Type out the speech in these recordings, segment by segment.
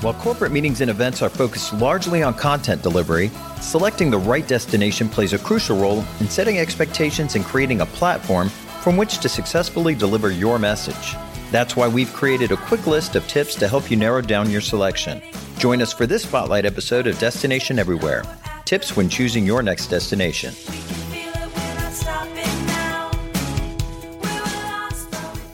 While corporate meetings and events are focused largely on content delivery, selecting the right destination plays a crucial role in setting expectations and creating a platform from which to successfully deliver your message. That's why we've created a quick list of tips to help you narrow down your selection. Join us for this spotlight episode of Destination Everywhere Tips when choosing your next destination.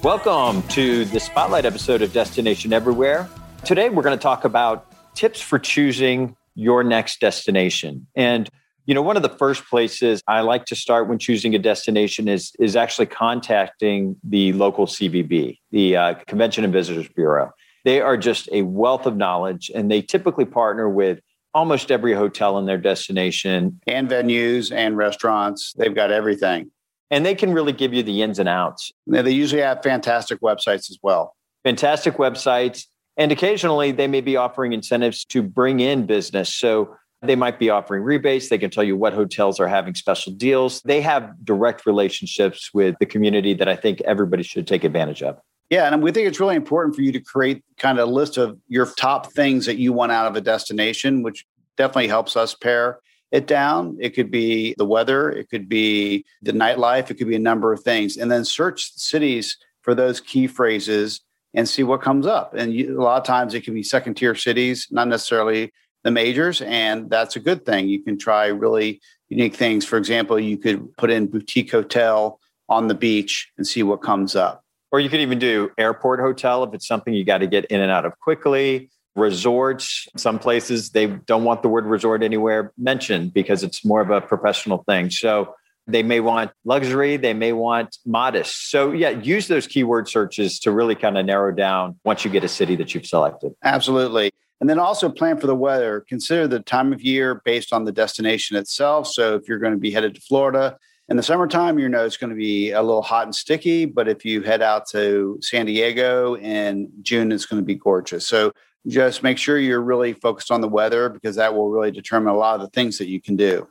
Welcome to the spotlight episode of Destination Everywhere. Today, we're going to talk about tips for choosing your next destination. And you know, one of the first places I like to start when choosing a destination is is actually contacting the local CVB, the uh, Convention and Visitors Bureau. They are just a wealth of knowledge, and they typically partner with almost every hotel in their destination and venues and restaurants. They've got everything and they can really give you the ins and outs. They usually have fantastic websites as well. Fantastic websites. And occasionally they may be offering incentives to bring in business. So they might be offering rebates. They can tell you what hotels are having special deals. They have direct relationships with the community that I think everybody should take advantage of. Yeah, and we think it's really important for you to create kind of a list of your top things that you want out of a destination, which definitely helps us pare it down. It could be the weather, it could be the nightlife, it could be a number of things. And then search cities for those key phrases and see what comes up. And you, a lot of times it can be second tier cities, not necessarily the majors. And that's a good thing. You can try really unique things. For example, you could put in boutique hotel on the beach and see what comes up. Or you could even do airport hotel if it's something you got to get in and out of quickly resorts some places they don't want the word resort anywhere mentioned because it's more of a professional thing so they may want luxury they may want modest. So yeah use those keyword searches to really kind of narrow down once you get a city that you've selected. Absolutely. And then also plan for the weather. Consider the time of year based on the destination itself. So if you're going to be headed to florida in the summertime, you know it's going to be a little hot and sticky, but if you head out to San Diego in June, it's going to be gorgeous. So just make sure you're really focused on the weather because that will really determine a lot of the things that you can do.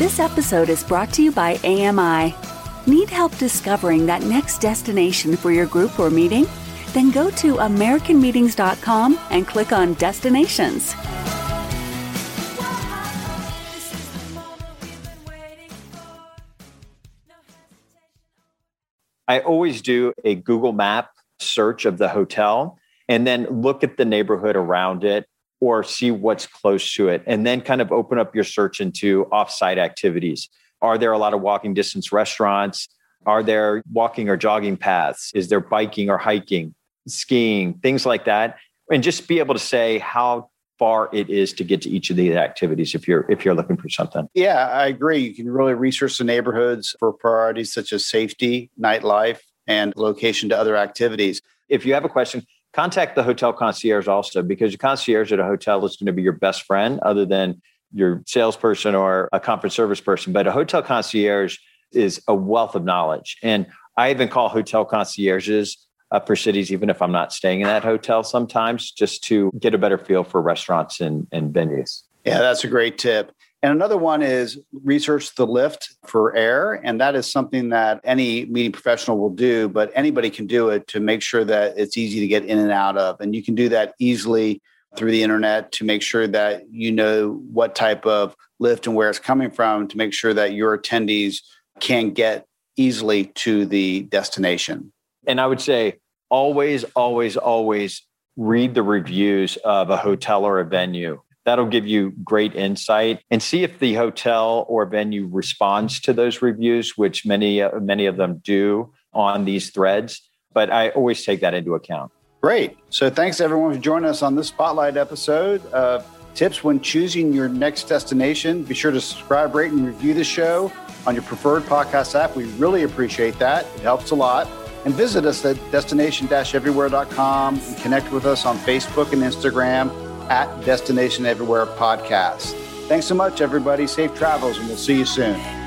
This episode is brought to you by AMI. Need help discovering that next destination for your group or meeting? Then go to AmericanMeetings.com and click on Destinations. I always do a Google map search of the hotel and then look at the neighborhood around it or see what's close to it and then kind of open up your search into offsite activities. Are there a lot of walking distance restaurants? Are there walking or jogging paths? Is there biking or hiking, skiing, things like that? And just be able to say how far it is to get to each of these activities if you're if you're looking for something. Yeah, I agree. You can really research the neighborhoods for priorities such as safety, nightlife, and location to other activities. If you have a question, contact the hotel concierge also because your concierge at a hotel is going to be your best friend other than your salesperson or a conference service person. But a hotel concierge is a wealth of knowledge. And I even call hotel concierges uh, for cities, even if I'm not staying in that hotel sometimes, just to get a better feel for restaurants and, and venues. Yeah, that's a great tip. And another one is research the lift for air. And that is something that any meeting professional will do, but anybody can do it to make sure that it's easy to get in and out of. And you can do that easily through the internet to make sure that you know what type of lift and where it's coming from to make sure that your attendees can get easily to the destination. And I would say always, always, always read the reviews of a hotel or a venue. That'll give you great insight and see if the hotel or venue responds to those reviews, which many, many of them do on these threads. But I always take that into account. Great. So thanks everyone for joining us on this spotlight episode of tips when choosing your next destination. Be sure to subscribe, rate, and review the show on your preferred podcast app. We really appreciate that. It helps a lot and visit us at destination-everywhere.com and connect with us on Facebook and Instagram at Destination Everywhere Podcast. Thanks so much, everybody. Safe travels, and we'll see you soon.